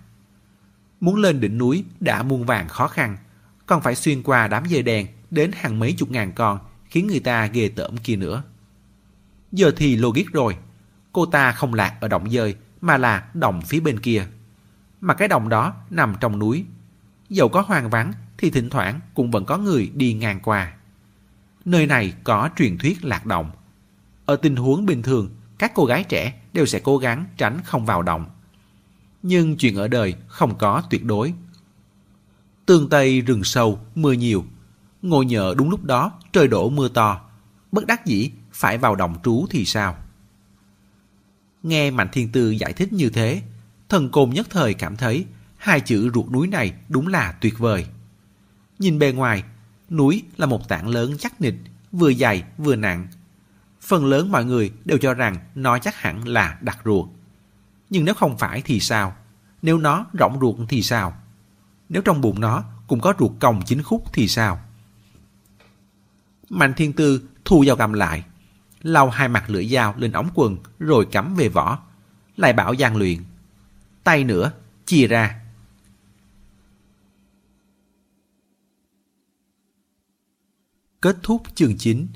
[SPEAKER 1] Muốn lên đỉnh núi đã muôn vàng khó khăn, còn phải xuyên qua đám dây đèn đến hàng mấy chục ngàn con khiến người ta ghê tởm kia nữa. Giờ thì logic rồi, cô ta không lạc ở động dơi mà là đồng phía bên kia. Mà cái đồng đó nằm trong núi. Dẫu có hoang vắng thì thỉnh thoảng cũng vẫn có người đi ngang qua. Nơi này có truyền thuyết lạc động. Ở tình huống bình thường, các cô gái trẻ đều sẽ cố gắng tránh không vào động. Nhưng chuyện ở đời không có tuyệt đối. Tương Tây rừng sâu, mưa nhiều. Ngồi nhờ đúng lúc đó trời đổ mưa to. Bất đắc dĩ phải vào động trú thì sao? Nghe Mạnh Thiên Tư giải thích như thế, thần côn nhất thời cảm thấy hai chữ ruột núi này đúng là tuyệt vời. Nhìn bề ngoài, núi là một tảng lớn chắc nịch, vừa dày vừa nặng. Phần lớn mọi người đều cho rằng nó chắc hẳn là đặt ruột. Nhưng nếu không phải thì sao? Nếu nó rỗng ruột thì sao? Nếu trong bụng nó cũng có ruột còng chính khúc thì sao? Mạnh Thiên Tư thu dao cầm lại, lau hai mặt lưỡi dao lên ống quần rồi cắm về vỏ. Lại bảo Giang luyện. Tay nữa, chia ra. Kết thúc chương 9.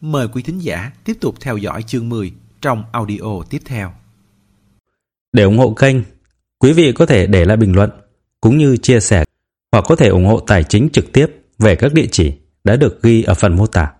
[SPEAKER 1] Mời quý thính giả tiếp tục theo dõi chương 10 trong audio tiếp theo.
[SPEAKER 2] Để ủng hộ kênh, quý vị có thể để lại bình luận cũng như chia sẻ hoặc có thể ủng hộ tài chính trực tiếp về các địa chỉ đã được ghi ở phần mô tả.